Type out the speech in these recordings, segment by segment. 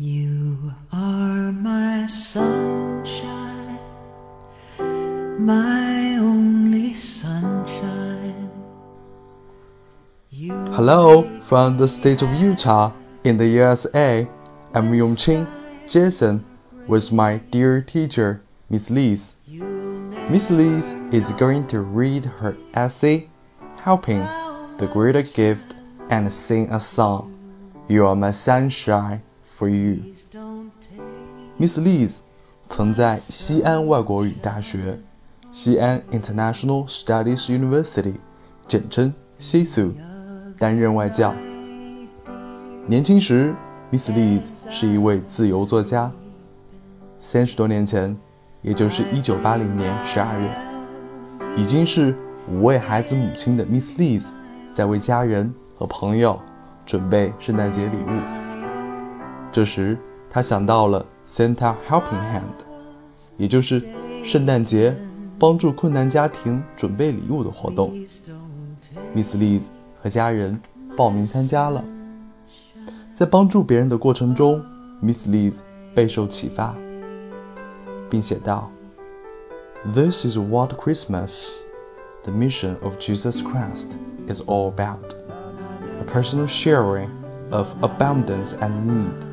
You are my sunshine, my only sunshine. Hello from the state of Utah in the USA. I'm Yongqing Jason with my dear teacher, Miss Liz. Miss Liz is going to read her essay, Helping the Greater Gift, and sing a song, You Are My Sunshine for You. Miss Liz 曾在西安外国语大学（西安 International Studies University），简称西苏，担任外教。年轻时，Miss Liz 是一位自由作家。三十多年前，也就是一九八零年十二月，已经是五位孩子母亲的 Miss Liz，在为家人和朋友准备圣诞节礼物。这时，他想到了 Santa Helping Hand，也就是圣诞节帮助困难家庭准备礼物的活动。Miss Liz 和家人报名参加了。在帮助别人的过程中，Miss Liz 备受启发，并写道：“This is what Christmas, the mission of Jesus Christ, is all about: a personal sharing of abundance and need,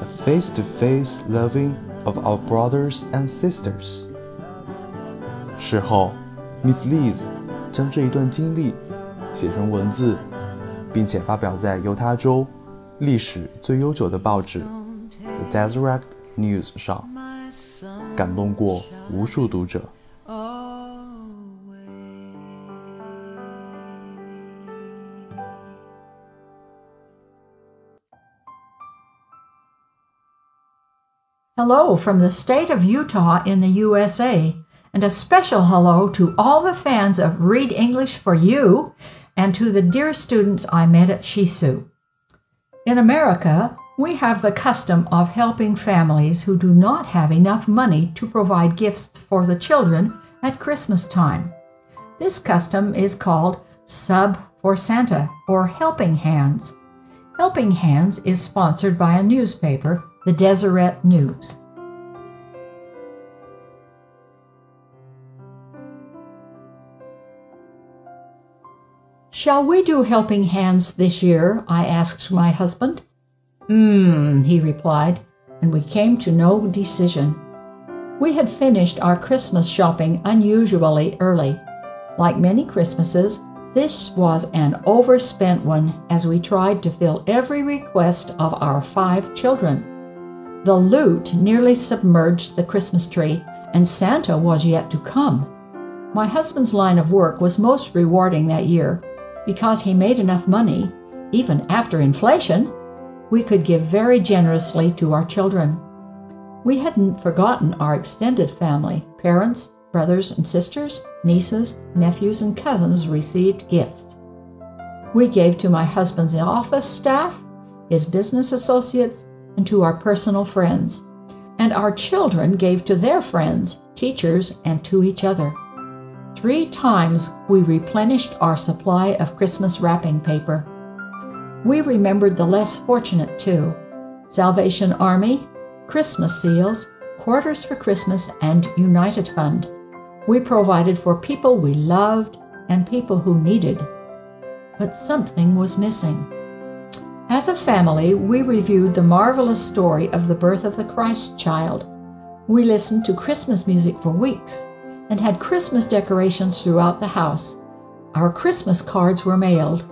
a face-to-face loving of our brothers and sisters.” 事后，Miss Liz 将这一段经历写成文字，并且发表在犹他州历史最悠久的报纸《The Deseret News》上，感动过无数读者。Hello from the state of Utah in the USA, and a special hello to all the fans of Read English for You and to the dear students I met at Shisu. In America, we have the custom of helping families who do not have enough money to provide gifts for the children at Christmas time. This custom is called Sub for Santa or Helping Hands. Helping Hands is sponsored by a newspaper, the Deseret News. Shall we do Helping Hands this year? I asked my husband. Hmm, he replied, and we came to no decision. We had finished our Christmas shopping unusually early. Like many Christmases, this was an overspent one as we tried to fill every request of our five children. The loot nearly submerged the Christmas tree, and Santa was yet to come. My husband's line of work was most rewarding that year because he made enough money, even after inflation, we could give very generously to our children. We hadn't forgotten our extended family parents, brothers and sisters, nieces, nephews, and cousins received gifts. We gave to my husband's office staff, his business associates, to our personal friends. And our children gave to their friends, teachers, and to each other. Three times we replenished our supply of Christmas wrapping paper. We remembered the less fortunate too Salvation Army, Christmas seals, Quarters for Christmas, and United Fund. We provided for people we loved and people who needed. But something was missing. As a family, we reviewed the marvelous story of the birth of the Christ child. We listened to Christmas music for weeks and had Christmas decorations throughout the house. Our Christmas cards were mailed.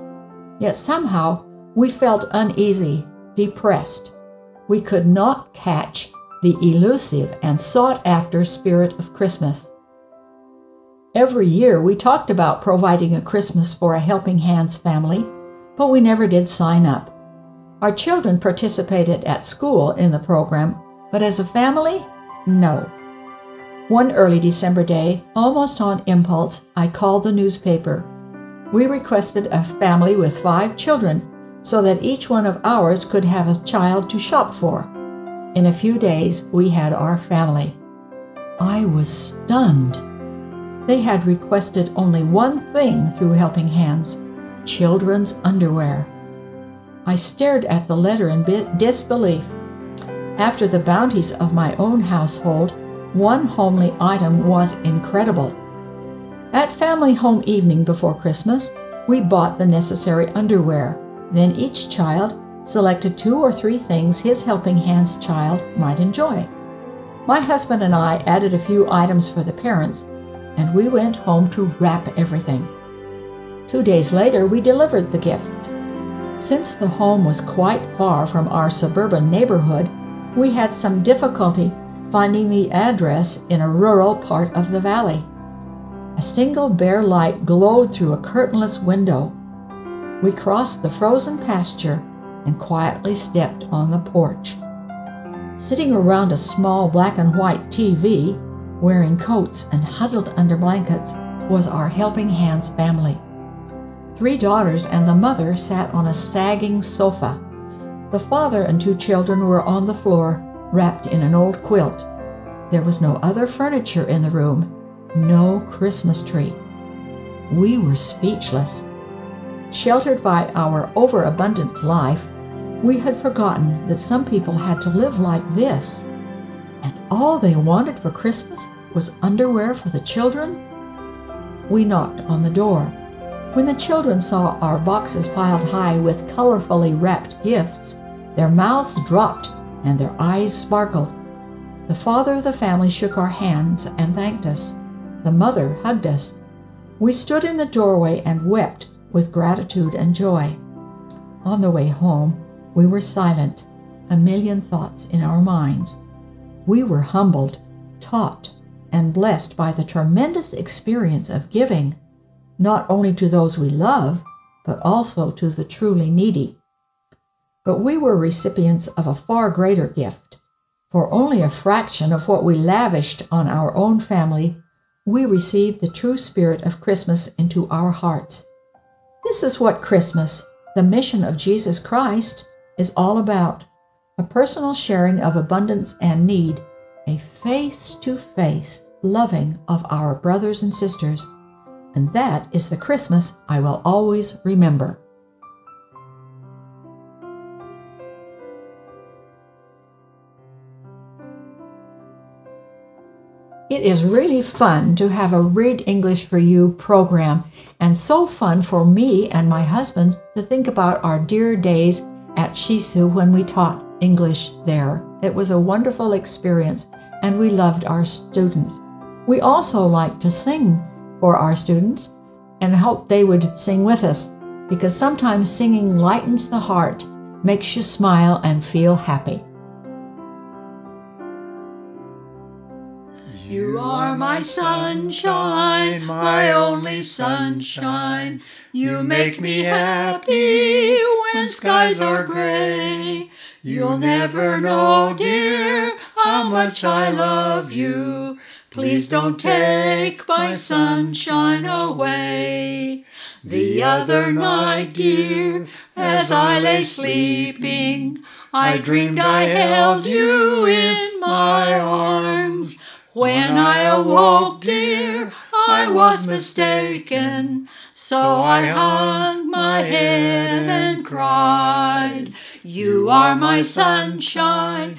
Yet somehow we felt uneasy, depressed. We could not catch the elusive and sought after spirit of Christmas. Every year we talked about providing a Christmas for a Helping Hands family, but we never did sign up. Our children participated at school in the program, but as a family, no. One early December day, almost on impulse, I called the newspaper. We requested a family with five children so that each one of ours could have a child to shop for. In a few days, we had our family. I was stunned. They had requested only one thing through Helping Hands children's underwear. I stared at the letter in disbelief. After the bounties of my own household, one homely item was incredible. At family home evening before Christmas, we bought the necessary underwear. Then each child selected two or three things his helping hand's child might enjoy. My husband and I added a few items for the parents, and we went home to wrap everything. Two days later, we delivered the gift. Since the home was quite far from our suburban neighborhood, we had some difficulty finding the address in a rural part of the valley. A single bare light glowed through a curtainless window. We crossed the frozen pasture and quietly stepped on the porch. Sitting around a small black and white TV, wearing coats and huddled under blankets, was our Helping Hands family. Three daughters and the mother sat on a sagging sofa. The father and two children were on the floor, wrapped in an old quilt. There was no other furniture in the room, no Christmas tree. We were speechless. Sheltered by our overabundant life, we had forgotten that some people had to live like this. And all they wanted for Christmas was underwear for the children? We knocked on the door. When the children saw our boxes piled high with colorfully wrapped gifts, their mouths dropped and their eyes sparkled. The father of the family shook our hands and thanked us. The mother hugged us. We stood in the doorway and wept with gratitude and joy. On the way home, we were silent, a million thoughts in our minds. We were humbled, taught, and blessed by the tremendous experience of giving, not only to those we love, but also to the truly needy. But we were recipients of a far greater gift. For only a fraction of what we lavished on our own family, we received the true spirit of Christmas into our hearts. This is what Christmas, the mission of Jesus Christ, is all about a personal sharing of abundance and need, a face to face loving of our brothers and sisters. And that is the Christmas I will always remember. It is really fun to have a Read English for You program, and so fun for me and my husband to think about our dear days at Shisu when we taught English there. It was a wonderful experience, and we loved our students. We also like to sing for our students and hope they would sing with us because sometimes singing lightens the heart, makes you smile, and feel happy. You are my sunshine, my only sunshine. You make me happy when skies are gray. You'll never know, dear, how much I love you. Please don't take my sunshine away. The other night, dear, as I lay sleeping, I dreamed I held you in my arms. When I awoke, dear, I was mistaken, so I hung my head and cried. You are my sunshine,